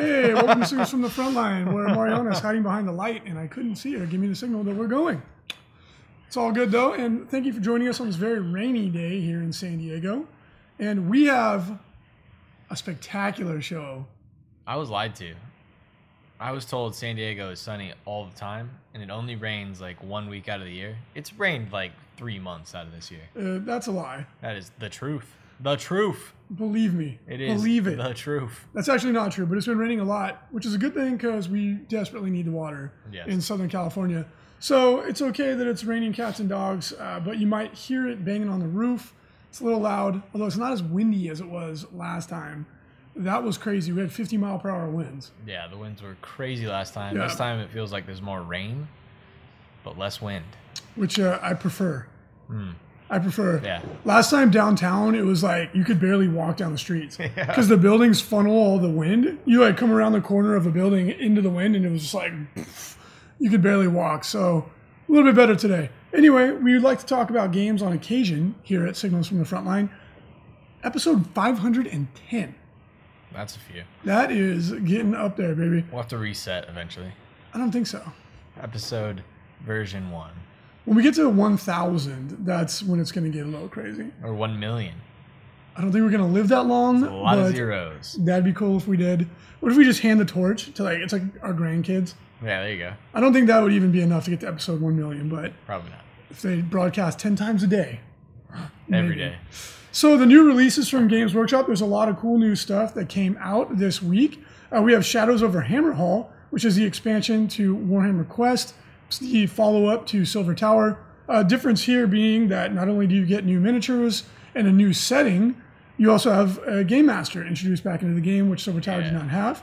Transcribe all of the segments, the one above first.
Hey, welcome to from the Front Line, where Mariana is hiding behind the light and I couldn't see her give me the signal that we're going. It's all good though, and thank you for joining us on this very rainy day here in San Diego. And we have a spectacular show. I was lied to. I was told San Diego is sunny all the time, and it only rains like one week out of the year. It's rained like three months out of this year. Uh, that's a lie. That is the truth. The truth. Believe me. It is. Believe it. The truth. That's actually not true, but it's been raining a lot, which is a good thing because we desperately need the water Yes. in Southern California. So it's okay that it's raining cats and dogs, uh, but you might hear it banging on the roof. It's a little loud, although it's not as windy as it was last time. That was crazy. We had 50 mile per hour winds. Yeah, the winds were crazy last time. Yeah. This time it feels like there's more rain, but less wind. which uh, I prefer. I prefer. Yeah. Last time downtown, it was like you could barely walk down the streets because the buildings funnel all the wind. You like come around the corner of a building into the wind, and it was just like pff, you could barely walk. So a little bit better today. Anyway, we would like to talk about games on occasion here at Signals from the Frontline. Episode 510. That's a few. That is getting up there, baby. We'll have to reset eventually. I don't think so. Episode version one When we get to 1,000, that's when it's going to get a little crazy. or one million. I don't think we're going to live that long. A lot of zeros. That'd be cool if we did. What if we just hand the torch to like it's like our grandkids? Yeah, there you go. I don't think that would even be enough to get to episode one million, but Probably not. if they broadcast ten times a day. Every maybe. day. So the new releases from Games Workshop, there's a lot of cool new stuff that came out this week. Uh, we have Shadows over Hammerhall, which is the expansion to Warhammer Quest. The follow-up to Silver Tower. Uh, difference here being that not only do you get new miniatures and a new setting, you also have a Game Master introduced back into the game, which Silver Tower did not have.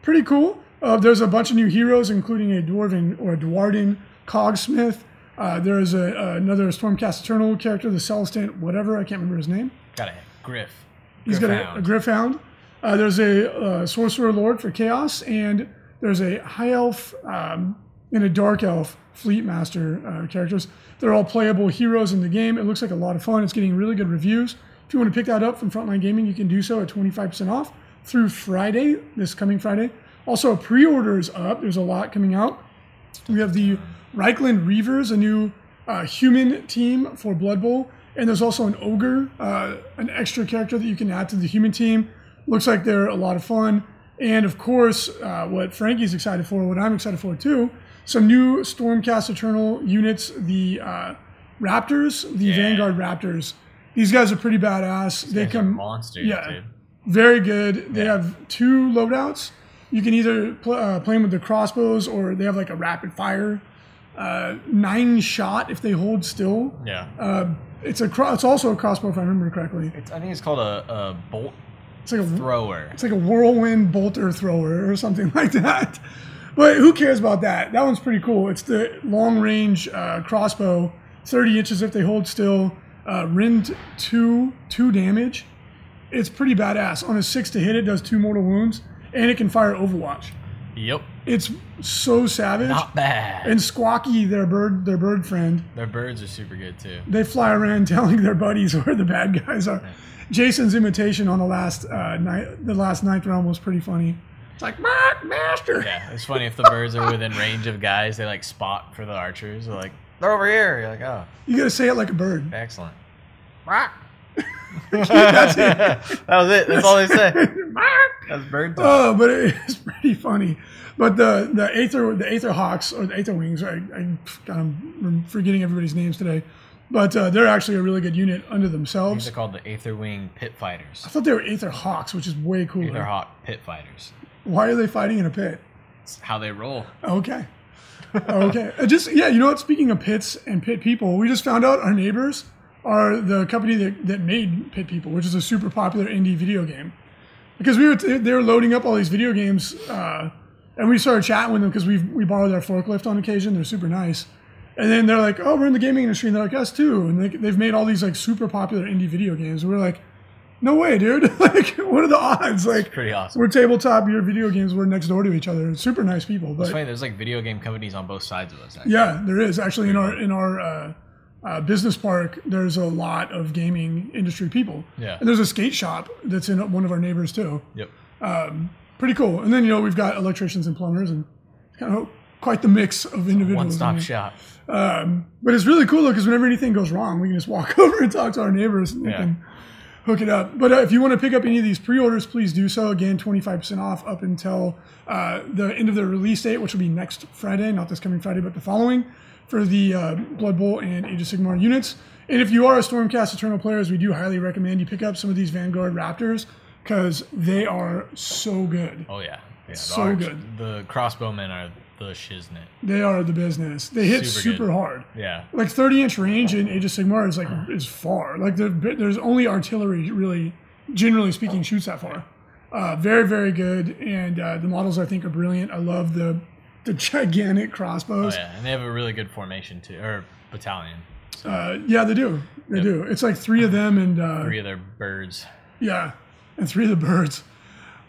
Pretty cool. Uh, there's a bunch of new heroes, including a dwarven or a dwarden cogsmith. Uh, there is a, another Stormcast Eternal character, the Celestant, whatever, I can't remember his name. Got a Griff. He's got a, Gryph-hound. a Gryph-hound. Uh, there's a uh, Sorcerer Lord for Chaos, and there's a High Elf um, and a Dark Elf Fleet Master uh, characters. They're all playable heroes in the game. It looks like a lot of fun. It's getting really good reviews. If you want to pick that up from Frontline Gaming, you can do so at 25% off through Friday, this coming Friday. Also, pre-order is up. There's a lot coming out. We have the Reikland Reavers, a new uh, human team for Blood Bowl, and there's also an ogre, uh, an extra character that you can add to the human team. Looks like they're a lot of fun, and of course, uh, what Frankie's excited for, what I'm excited for too, some new Stormcast Eternal units, the uh, Raptors, the Yeah. Vanguard Raptors. These guys are pretty badass. they Guys are come monsters, yeah, dude. very good. They have two loadouts. You can either pl- uh, play them with the crossbows, or they have like a rapid fire, uh, nine shot if they hold still. Yeah. Uh, it's a cro- it's also a crossbow if I remember correctly. It's, I think it's called a, a bolt It's like a thrower. it's like a whirlwind bolter thrower or something like that. But who cares about that? That one's pretty cool. It's the long range uh, crossbow, 30 inches if they hold still. Uh, rend two two damage. It's pretty badass. On a six to hit, it does two mortal wounds, and it can fire Overwatch. Yep. It's so savage. Not bad. And Squawky, their bird, their bird friend, Their birds are super good too. they fly around telling their buddies where the bad guys are. Jason's imitation on the last uh, night, the last ninth round was pretty funny. It's like, Mark Master. Yeah, it's funny if the birds are within range of guys, they like spot for the archers. They're like, they're over here. You're like, oh, You gotta say it like a bird. excellent. That's it. that was it. That's all they say. Mark. That's bird talk. Oh, but it's pretty funny. But the the Aether the Aether Hawks or the Aether Wings, I, I I'm forgetting everybody's names today. But uh, they're actually a really good unit unto These themselves. are called the Aether Wing Pit Fighters. I thought they were Aether Hawks, which is way cooler. Aether Hawk Pit Fighters. Why are they fighting in a pit? It's how they roll. Okay. okay. Uh, Just yeah, you know what? Speaking of pits and pit people, we just found out our neighbors are the company that, that made Pit People, which is a super popular indie video game. because we were they were loading up all these video games, uh, and we started chatting with them because we we borrow their forklift on occasion. They're super nice. And then they're like, "Oh, we're in the gaming industry," and they're like, "Us too." And they, they've made all these like super popular indie video games. And we're like, "No way, dude! like, what are the odds? Like, Pretty awesome. we're tabletop, your video games, we're next door to each other. Super nice people, but It's funny. There's like video game companies on both sides of us. Actually. yeah, there is actually in our in our uh, uh, business park. There's a lot of gaming industry people. Yeah. and there's a skate shop that's in one of our neighbors too. Yep. Pretty cool. And then you know we've got electricians and plumbers and kind of quite the mix of individuals. One stop shop. But it's really cool though because whenever anything goes wrong, we can just walk over and talk to our neighbors and they Yeah. can hook it up. But uh, if you want to pick up any of these pre-orders, please do so. Again, 25% off up until uh, the end of the release date, which will be next Friday, not this coming Friday, but the following for the uh, Blood Bowl and Age of Sigmar units. And if you are a Stormcast Eternal players, we do highly recommend you pick up some of these Vanguard Raptors because they are so good. Oh yeah. yeah So good. The crossbowmen are the shiznit. They are the business. They hit Super super, hard. Yeah. like 30 inch range in Age of Sigmar is like is far. Like there, there's only artillery really, generally speaking, shoots that far. Uh, very very good, and uh, the models I think are brilliant. I love the the gigantic Oh crossbows. yeah. And they have a really good formation too, or battalion. Uh, yeah, they do. They do. It's like three of them, and uh, Three of their birds. yeah, and three of the birds.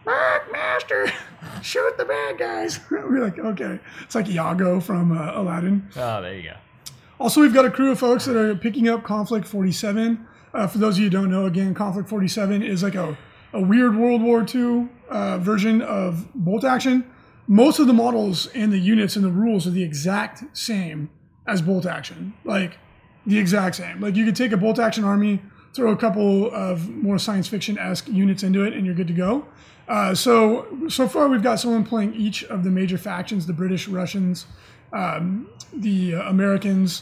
Mark Master, shoot the bad guys. We're like, okay, it's like Iago from uh, Aladdin. Oh, there you go. Also, we've got a crew of folks that are picking up Conflict 47. Uh, for those of you who don't know, again, Conflict 47 is like a, a weird World War II uh, version of Bolt Action. Most of the models and the units and the rules are the exact same as Bolt Action. Like, the exact same. Like, you could take a Bolt Action army, throw a couple of more science fiction esque units into it, and you're good to go. Uh, so, so far, we've got someone playing each of the major factions the British, Russians, um, the uh, Americans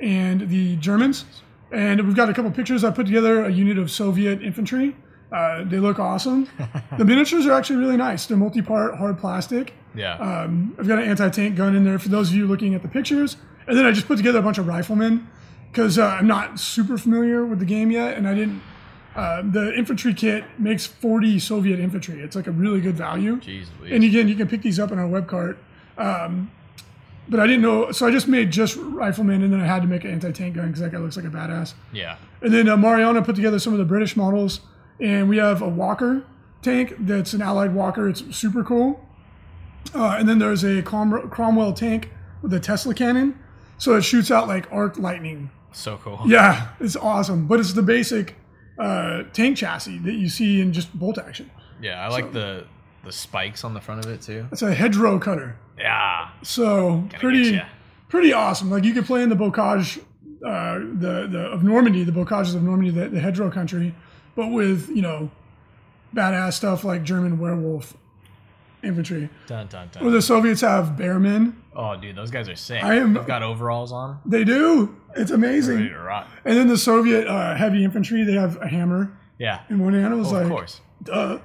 and the Germans. And we've got a couple pictures. I put together a unit of Soviet infantry. Uh, they look awesome. the miniatures are actually really nice. They're multi-part hard plastic. Yeah. Um, I've got an anti-tank gun in there for those of you looking at the pictures. And then I just put together a bunch of riflemen because uh, I'm not super familiar with the game yet, and I didn't. Uh, the infantry kit makes 40 Soviet infantry. It's like a really good value. Jeez And again, you can pick these up in our web cart. Um, but I didn't know, so I just made just riflemen, and then I had to make an anti-tank gun because that guy looks like a badass. yeah. And then uh, Mariana put together some of the British models, and we have a Walker tank that's an Allied Walker. It's super cool. Uh, and then there's a Crom- Cromwell tank with a Tesla cannon, so it shoots out like arc lightning. So cool. Yeah, it's awesome. But it's the basic uh, tank chassis that you see in just bolt action. Yeah. I like the the spikes on the front of it too. It's a hedgerow cutter. Yeah. So pretty, pretty awesome. Like you could play in the bocage, uh, the the of Normandy, the bocages of Normandy, the, the hedgerow country, but with you know, badass stuff like German werewolf infantry. Dun dun dun. the Soviets have bearmen. Oh, dude, those guys are sick. I am- They've got overalls on. They do. It's amazing. And then the Soviet uh, heavy infantry, they have a hammer Yeah. in one hand. Was Oh, like, of course. Duh.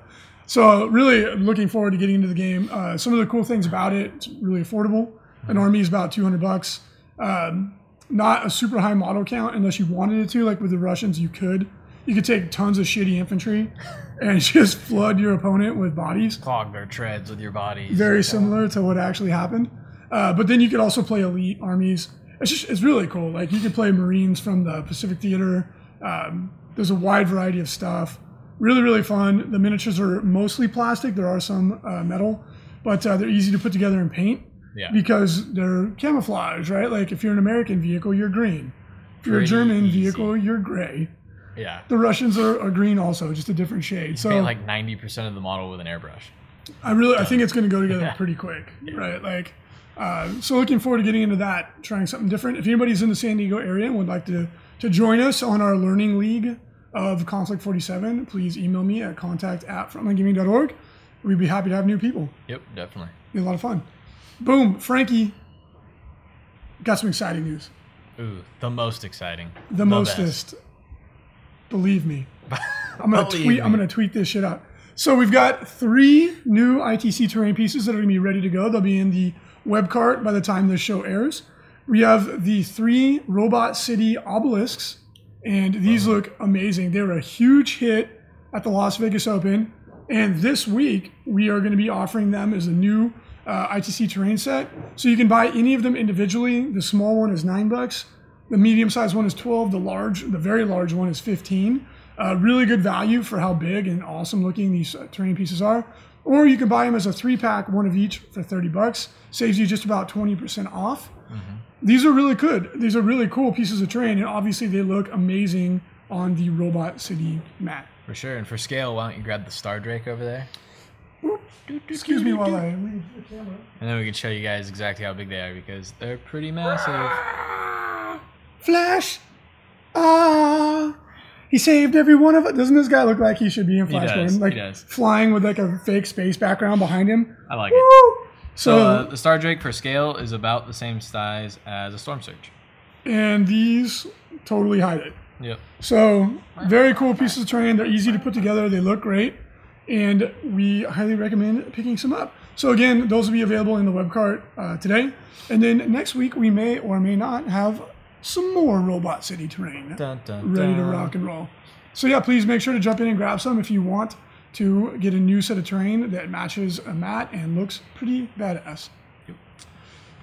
So really looking forward to getting into the game. Uh, some of the cool things about it, it's really affordable. An army is about 200 bucks. Um, not a super high model count unless you wanted it to. Like with the Russians, you could. You could take tons of shitty infantry and just flood your opponent with bodies. Clog their treads with your bodies. Very similar to what actually happened. Uh, but then you could also play elite armies. It's just it's really cool. Like you could play Marines from the Pacific Theater. Um, there's a wide variety of stuff. Really, really fun. The miniatures are mostly plastic. There are some uh, metal, but uh, they're easy to put together and paint Yeah. because they're camouflage, right? Like if you're an American vehicle, you're green. If you're a German easy. vehicle, you're gray. Yeah. The Russians are, are green also, just a different shade. So Paint like 90% of the model with an airbrush. I really, I think it's going to go together pretty quick, right? Like, uh, so looking forward to getting into that, trying something different. If anybody's in the San Diego area and would like to to join us on our learning league of Conflict 47, please email me at contact at frontlinegaming.org. We'd be happy to have new people. Yep, definitely. Be a lot of fun. Boom, Frankie. Got some exciting news. Ooh, the most exciting. The, best. mostest. Believe me. I'm gonna Believe tweet. I'm gonna tweet this shit out. So we've got three new ITC terrain pieces that are gonna be ready to go. They'll be in the web cart by the time this show airs. We have the three Robot City obelisks, and these look amazing. They were a huge hit at the Las Vegas Open. And this week, we are going to be offering them as a new uh, ITC terrain set. So you can buy any of them individually. The small one is nine bucks. The medium sized one is 12. The large, the very large one is 15. Uh, really good value for how big and awesome looking these uh, terrain pieces are. Or you can buy them as a three pack, one of each for 30 bucks. Saves you just about 20% off. These are really good. These are really cool pieces of terrain, and obviously they look amazing on the Robot City mat. For sure. And for scale, why don't you grab the Star Drake over there? Excuse me while I leave the camera. And then we can show you guys exactly how big they are because they're pretty massive. Flash! Ah! He saved every one of it. Doesn't this guy look like he should be in Flash Gordon? he does. flying with like a fake space background behind him. I like it. Woo! So So, uh, the Star Drake for scale is about the same size as a Storm Surge. and these totally hide it. Yep. So very cool pieces of terrain. They're easy to put together. They look great, and we highly recommend picking some up. So again, those will be available in the web cart uh, today, and then next week we may or may not have some more Robot City terrain Dun, dun, ready to rock and roll. So yeah, please make sure to jump in and grab some if you want to get a new set of terrain that matches a mat and looks pretty badass.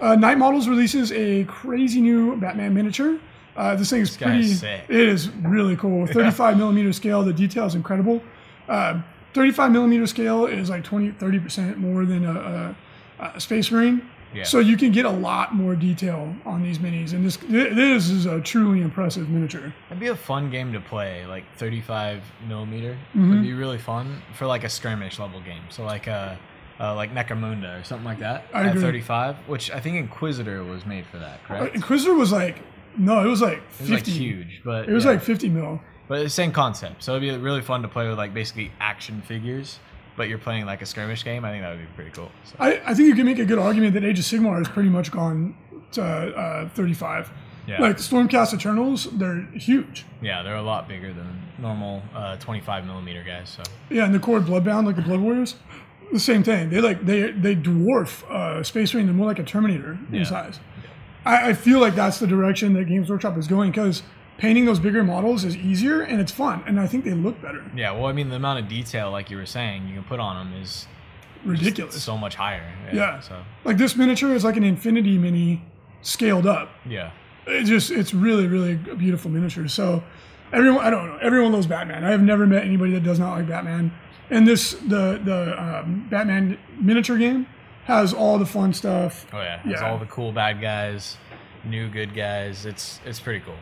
Uh, Night Models releases a crazy new Batman miniature. Uh, this thing is guy pretty. is. It is really cool. 35 millimeter scale. The detail is incredible. Uh, 35 millimeter scale is like 20, 30 percent more than a, a, a Space Marine. Yeah. So you can get a lot more detail on these minis, and this this is a truly impressive miniature. It'd be a fun game to play, like 35 millimeter. Mm-hmm. Would be really fun for like a skirmish level game. So like a uh, like Necromunda or something like that I at agree. 35, which I think Inquisitor was made for that, Uh, correct? Inquisitor was like no, it was like It was 50. like huge, but It was yeah. like 50 mil. but the same concept. So it'd be really fun to play with like basically action figures, but you're playing like a skirmish game. I think that would be pretty cool. So, I, I think you can make a good argument that Age of Sigmar has pretty much gone to uh, 35. Yeah. Like Stormcast Eternals, they're huge. yeah, they're a lot bigger than normal uh, 25 millimeter guys. So Yeah, and the core Bloodbound, like the Blood Warriors, the same thing. They like they they dwarf uh, Space Marine. They're more like a Terminator in Yeah. size. I, I feel like that's the direction that Games Workshop is going because painting those bigger models is easier and it's fun, and I think they look better. yeah, well, I mean, the amount of detail, like you were saying, you can put on them is Ridiculous. so much higher. Yeah. So Like this miniature is like an Infinity Mini scaled up. yeah. It just it's really really a beautiful miniature. So everyone I don't know everyone loves Batman. I have never met anybody that does not like Batman. And this the the um, Batman miniature game has all the fun stuff. Oh yeah, it's Yeah. all the cool bad guys, new good guys. It's it's pretty cool.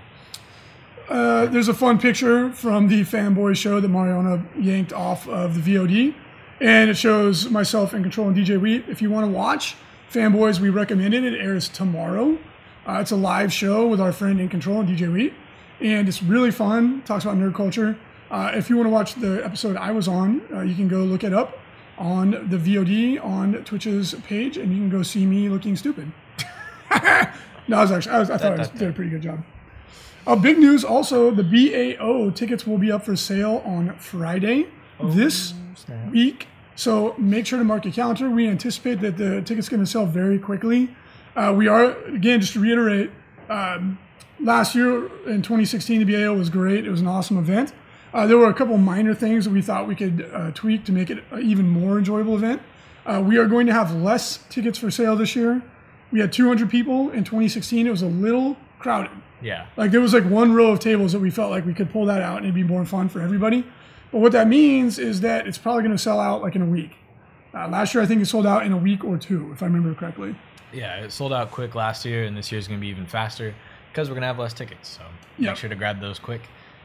Uh, there's a fun picture from the fanboy show that Mariana yanked off of the VOD, and it shows myself in control and DJ Wheat. If you want to watch Fanboys, we recommend it. It airs tomorrow. Uh, it's a live show with our friend in control and DJ Wheat, and it's really fun. Talks about nerd culture. Uh, if you want to watch the episode I was on, uh, you can go look it up on the VOD on Twitch's page, and you can go see me looking stupid. no, I was actually I, was, I thought I was, did a pretty good job. Uh, big news also the BAO tickets will be up for sale on Friday this week. So make sure to mark your calendar. We anticipate that the ticket's going to sell very quickly. Uh, we are, again, just to reiterate, um, last year in 2016, the BAO was great. It was an awesome event. Uh, there were a couple minor things that we thought we could uh, tweak to make it an even more enjoyable event. Uh, we are going to have less tickets for sale this year. We had 200 people in 2016. It was a little crowded. Yeah. Like there was like one row of tables that we felt like we could pull that out and it'd be more fun for everybody. But what that means is that it's probably going to sell out like in a week. Uh, last year, I think it sold out in a week or two, if I remember correctly. Yeah, it sold out quick last year, and this year's going to be even faster because we're going to have less tickets. So Yeah. make sure to grab those quick.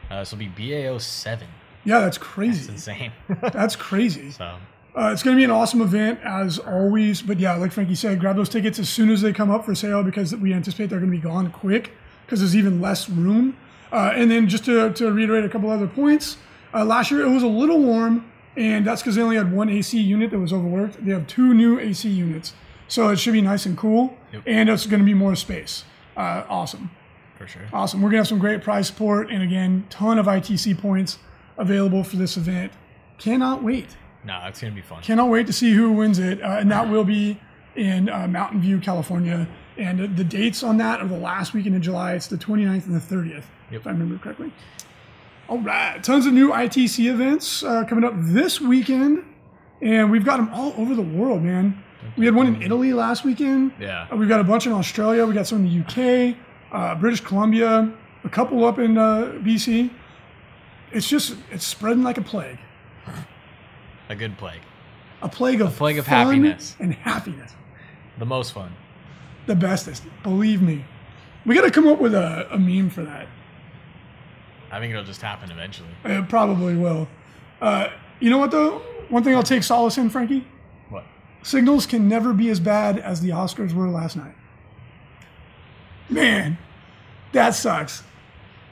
Uh, this will be BAO seven. Yeah, that's crazy. That's insane. That's crazy. so Uh, it's going to be an awesome event as always. But yeah, like Frankie said, grab those tickets as soon as they come up for sale because we anticipate they're going to be gone quick because there's even less room. Uh, and then just to, to reiterate a couple other points, uh, last year it was a little warm, and that's because they only had one AC unit that was overworked. They have two new AC units, so it should be nice and cool, Yep. and it's going to be more space. Uh, awesome. for sure. Awesome. We're going to have some great prize support, and again, ton of ITC points available for this event. Cannot wait. No, it's going to be fun. Cannot wait to see who wins it, uh, and that will be in uh, Mountain View, California. And the dates on that are the last weekend in July. It's the 29th and the 30th, Yep. if I remember correctly. All right, tons of new ITC events uh, coming up this weekend, and we've got them all over the world, man. We had one in Italy last weekend. Yeah. Uh, We've got a bunch in Australia. We got some in the UK, uh, British Columbia, a couple up in uh, BC. It's just it's spreading like a plague. A good plague. A plague of plague of happiness. and happiness. The most fun. The bestest, believe me. We got to come up with a, a meme for that. I think it'll just happen eventually. It probably will. Uh, you know what though? One thing I'll take solace in, Frankie. What? Signals can never be as bad as the Oscars were last night. Man, that sucks.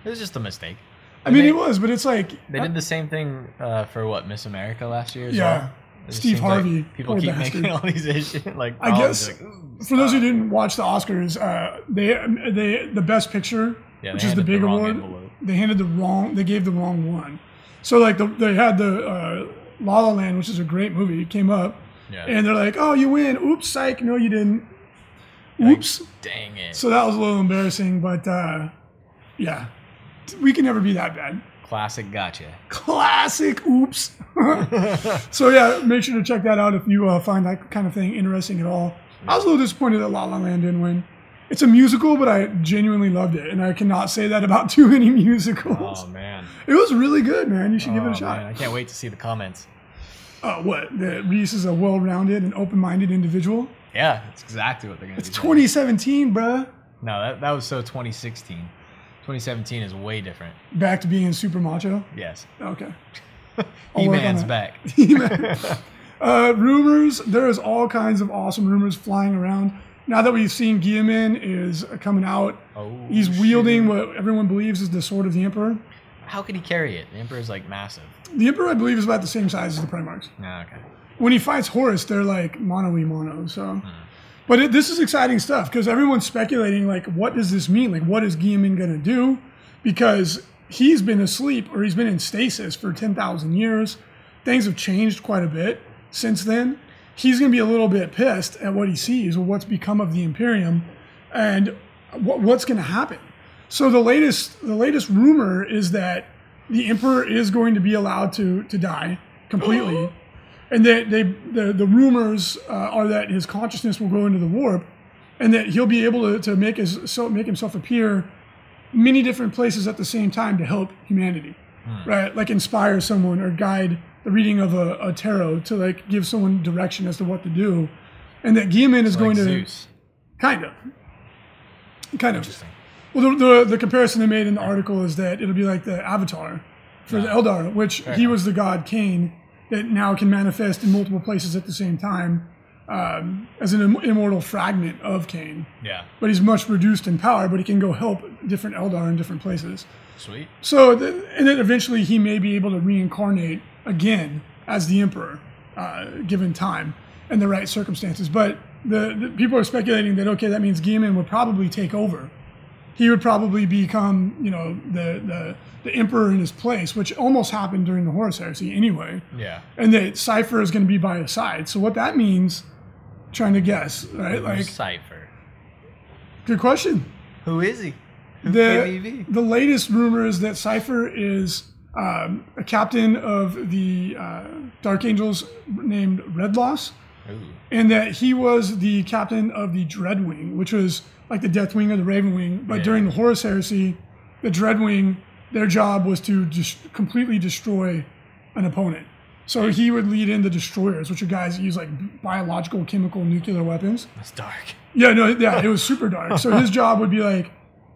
It was just a mistake. I mean, they, it was, but it's like They did the same thing uh, for what Miss America last year as Yeah. well. It Steve seems like Harvey, people keep bastard. making all these issues. Like I guess like, for those who didn't watch the Oscars, uh, they they the best picture, Yeah, which is the handed the big award, envelope. they handed the wrong. They gave the wrong one. So like the, they had the uh, La La Land, which is a great movie, it came up, Yeah. and they're like, "Oh, you win! Oops, psych! No, you didn't. Like, Oops." Dang it. So that was a little embarrassing, but uh, yeah, we can never be that bad. Classic gotcha. Classic. Oops. so yeah, make sure to check that out if you uh, find that kind of thing interesting at all. I was a little disappointed that La La Land didn't win. It's a musical, but I genuinely loved it, and I cannot say that about too many musicals. Oh man. It was really good, man. You should give it Oh, a shot. man. I can't wait to see the comments. Uh, what? That Reese is a well-rounded and open-minded individual. Yeah, that's exactly what they're gonna It's be. saying. 2017, bruh. No, that, that was so 2016. 2017 is way different. Back to being super macho. Yes. Okay. On He-Man's back. He-Man. uh, rumors. There is all kinds of awesome rumors flying around. Now that we've seen Guilliman is coming out, Oh, he's wielding shoot. what everyone believes is the sword of the Emperor. How could he carry it? The Emperor is like massive. The Emperor, I believe, is about the same size as the Primarchs. Nah, okay. When he fights Horus, they're like mono mono. So, Hmm. But it, this is exciting stuff because everyone's speculating like, what does this mean? Like, what is Guilliman going to do? Because he's been asleep or he's been in stasis for ten thousand years. Things have changed quite a bit since then. He's going to be a little bit pissed at what he sees or what's become of the Imperium, and what, what's going to happen. So the latest the latest rumor is that the Emperor is going to be allowed to to die completely, and that they the the rumors uh, are that his consciousness will go into the warp, and that he'll be able to, to make his so make himself appear many different places at the same time to help humanity, right? Like inspire someone or guide the reading of a, a tarot to like give someone direction as to what to do, and that Guilliman is Like going to kind of, kind of. Interesting. Well, the, the, the comparison they made in the article is that it'll be like the Avatar for the Eldar, which he was the god Khaine that now can manifest in multiple places at the same time um, as an im- immortal fragment of Khaine. Yeah. But he's much reduced in power, but he can go help different Eldar in different places. Sweet. So, th- and then eventually he may be able to reincarnate again as the Emperor, uh, given time and the right circumstances. But the, the people are speculating that okay, that means Guilliman would probably take over. He would probably become, you know, the the, the Emperor in his place, which almost happened during the Horus Heresy anyway. Yeah. And that Cypher is going to be by his side. So what that means, trying to guess, right? Who's Like, Cypher. good question. Who is he? Who the, could he be? the latest rumor is that Cypher is um, a captain of the uh, Dark Angels named Redloss. And that he was the captain of the Dreadwing, which was like the Deathwing or the Ravenwing. But Yeah. during the Horus Heresy, the Dreadwing, their job was to just completely destroy an opponent. So he would lead in the destroyers, which are guys that use like biological, chemical, nuclear weapons. That's dark. Yeah, no, yeah, it was super dark. So his job would be like,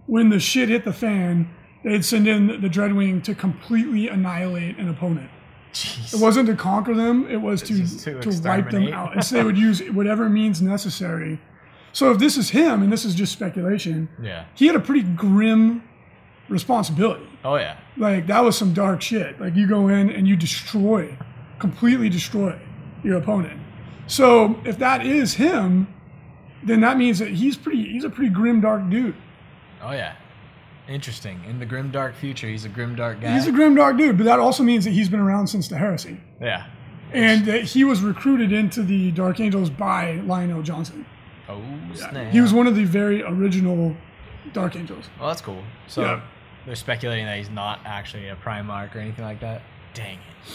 when the shit hit the fan, they'd send in the Dreadwing to completely annihilate an opponent. Jeez. It wasn't to conquer them; it was to to to, wipe them out. And so they would use whatever means necessary. So if this is him, and this is just speculation, Yeah. he had a pretty grim responsibility. Oh yeah. Like that was some dark shit. Like you go in and you destroy, completely destroy your opponent. So if that is him, then that means that he's pretty. He's a pretty grim, dark dude. Oh yeah. Interesting. In the grim dark future, he's a grim dark guy. He's a grim, dark dude. But that also means that he's been around since the heresy, yeah. and that he was recruited into the Dark Angels by Lion El'Jonson. Oh snap. He was one of the very original Dark Angels. Well, that's cool. So Yeah. they're speculating that he's not actually a Primarch or anything like that. Dang it.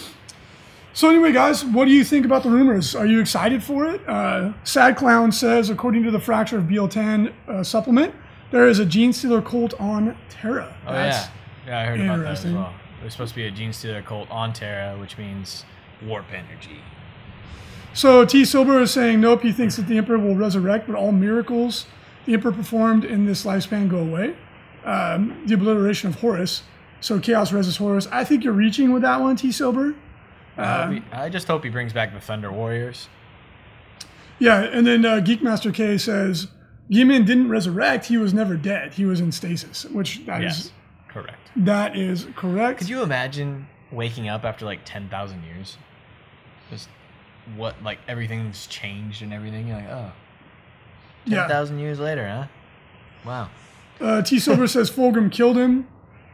So anyway, guys, what do you think about the rumors? Are you excited for it? Uh, Sad Clown says, according to the Fracture of Biel-Tan uh, supplement, there is a Genestealer cult on Terra. Oh That's- yeah, yeah, I heard about that as well. There's supposed to be a Genestealer cult on Terra, which means warp energy. So T Silber is saying, nope, he thinks that the Emperor will resurrect, but all miracles the Emperor performed in this lifespan go away. Um, the obliteration of Horus. So Chaos Resus Horus. I think you're reaching with that one, T Silber. I, hope I just hope he brings back the Thunder Warriors. Yeah, and then uh, Geekmaster K says, Yemen didn't resurrect, he was never dead. He was in stasis, which that is Yes, correct. that is correct. Could you imagine waking up after like ten thousand years? Just what like everything's changed and everything. You're like, oh, ten yeah. thousand years later, huh? Wow. Uh, T Silver says Fulgrim killed him.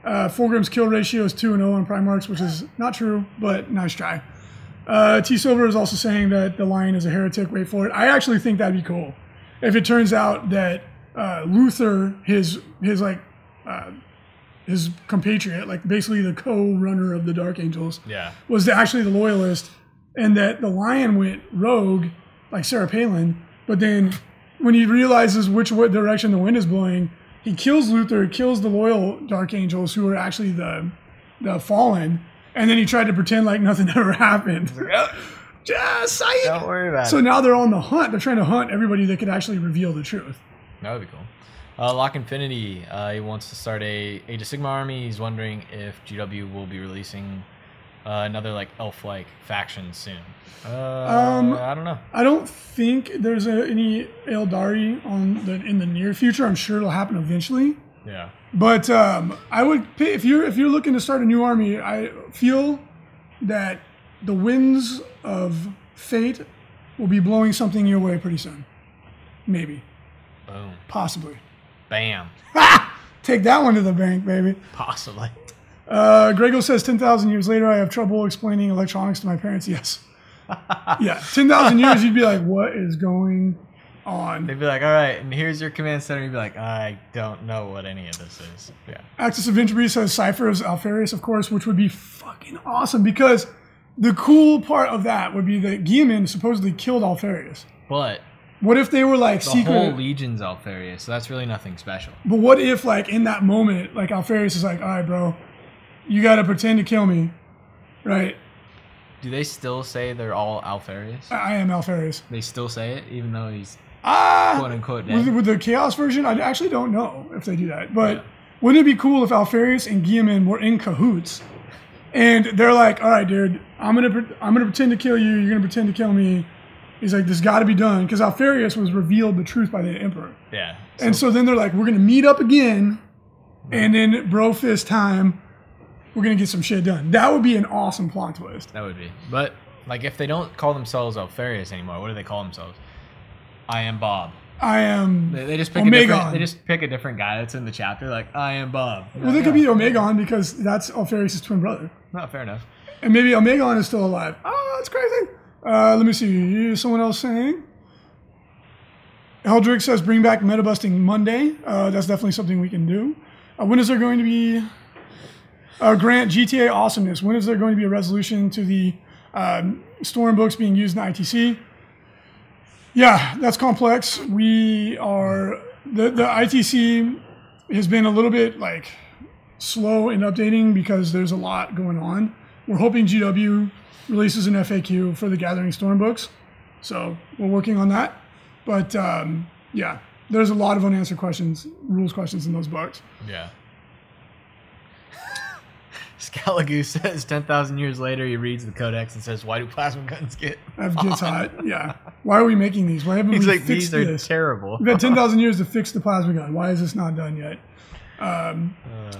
Uh, Fulgrim's kill ratio is 2 and 0 on Primarchs, which is not true, but nice try. Uh, T Silver is also saying that the lion is a heretic. Wait for it. I actually think that'd be cool if it turns out that uh, Luther, his his like uh, his compatriot, like basically the co-runner of the Dark Angels, Yeah. was the, actually the loyalist, and that the lion went rogue, like Sarah Palin. But then, when he realizes which what direction the wind is blowing, he kills Luther, kills the loyal Dark Angels, who are actually the the fallen, and then he tried to pretend like nothing ever happened. Yeah, psych. Don't worry about So it. now they're on the hunt. They're trying to hunt everybody that could actually reveal the truth. That would be cool. Uh, Lock Infinity, uh, he wants to start a Age of Sigmar army. He's wondering if GW will be releasing uh, another like elf-like faction soon. Uh, Um, I don't know. I don't think there's a, any Aeldari on the in the near future. I'm sure it'll happen eventually. Yeah. But um, I would pay, if you're if you're looking to start a new army, I feel that the winds of fate will be blowing something your way pretty soon. Maybe, Boom. possibly. Bam. Take that one to the bank, baby. Possibly. Uh, Grego says ten thousand years later, I have trouble explaining electronics to my parents. Yes. yeah, ten thousand years, you'd be like, "What is going on?" They'd be like, all right, and here's your command center. You'd be like, I don't know what any of this is. Yeah. Axis of Entropy says Cypher is Alpharius, of course, which would be fucking awesome because the cool part of that would be that Guilliman supposedly killed Alpharius. But What if they were like the secret? whole legion's Alpharius, so that's really nothing special. but what if, like, in that moment, like Alpharius is like, "All right, bro, you got to pretend to kill me, right? Do they still say they're all Alpharius? I I am Alpharius." They still say it, even though he's Ah, quote unquote with, dead. with the Chaos version, I actually don't know if they do that. But wouldn't it be cool if Alpharius and Guilliman were in cahoots? And they're like, "All right, dude, I'm gonna pre- I'm gonna pretend to kill you. You're gonna pretend to kill me." He's like, "This got to be done," because Alpharius was revealed the truth by the Emperor. Yeah. And so then they're like, "We're gonna meet up again, and then bro fist time. We're gonna get some shit done." That would be an awesome plot twist. That would be. But like, if they don't call themselves Alpharius anymore, what do they call themselves? I am Bob. I am. They, they just pick a different. Omegon. They just pick a different guy that's in the chapter. Like, I am Bob. well, they could be Omegon because that's Alpharius' twin brother. Not fair enough. And maybe Omegon is still alive. Oh, that's crazy. Uh, let me see. Someone else saying? Eldrick says bring back meta busting Monday. Uh, that's definitely something we can do. Uh, when is there going to be uh, Grant GTA awesomeness? When is there going to be a resolution to the um, storm books being used in ITC? Yeah, that's complex. We are the the ITC has been a little bit like slow in updating because there's a lot going on. We're hoping GW releases an FAQ for the Gathering Storm books, so we're working on that. But um, yeah, there's a lot of unanswered questions, rules questions in those books. Yeah. Scaligoo says 10,000 years later, he reads the codex and says, Why do plasma guns get. That gets hot. Yeah. Why are we making these? Why haven't He's we like, fixed These are this? terrible. We've had 10,000 years to fix the plasma gun. Why is this not done yet? Um, Uh,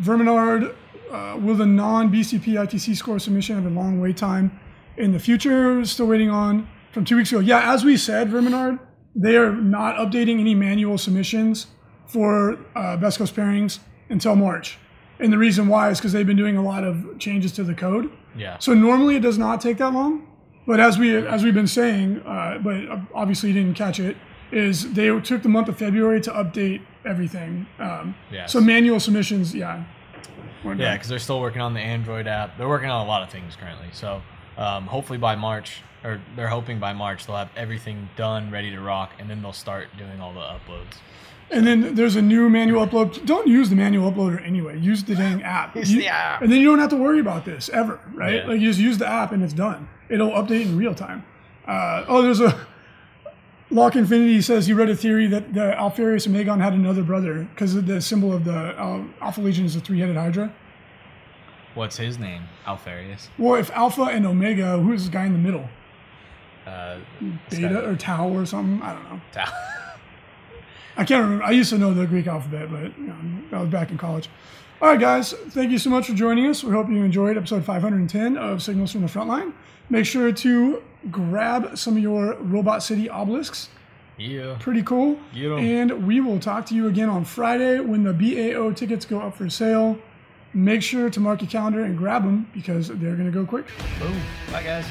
Verminard, uh, will the non BCP ITC score submission have a long wait time in the future? Still waiting on from two weeks ago. Yeah, as we said, Verminard, they are not updating any manual submissions for uh, Best Coast pairings until March. And the reason why is because they've been doing a lot of changes to the code. yeah. So normally it does not take that long, but as we as we've been saying, uh, but obviously you didn't catch it, is they took the month of February to update everything. Um, Yes. So manual submissions, yeah. Yeah, because they're still working on the Android app. They're working on a lot of things currently. So um, hopefully by March, or they're hoping by March, they'll have everything done, ready to rock, and then they'll start doing all the uploads. And then there's a new manual upload. Don't use the manual uploader anyway. Use the dang app. Use You- the app. And then you don't have to worry about this ever, right? Yeah. Like you just use the app and it's done. It'll update in real time. Uh, oh, there's a Lock Infinity says he read a theory that the Alpharius and Omegon had another brother because the symbol of the um, Alpha Legion is a three-headed Hydra. What's his name? Alpharius. Well, if Alpha and Omega, who is the guy in the middle? Uh, Beta or Tau or something? I don't know. Tal- I can't remember. I used to know the Greek alphabet, but you know, that was back in college. All right, guys, thank you so much for joining us. We hope you enjoyed episode 510 of Signals from the Frontline. Make sure to grab some of your Robot City obelisks. yeah. Pretty cool. Get 'em. And we will talk to you again on Friday when the BAO tickets go up for sale. Make sure to mark your calendar and grab them because they're going to go quick. Boom. Bye, guys.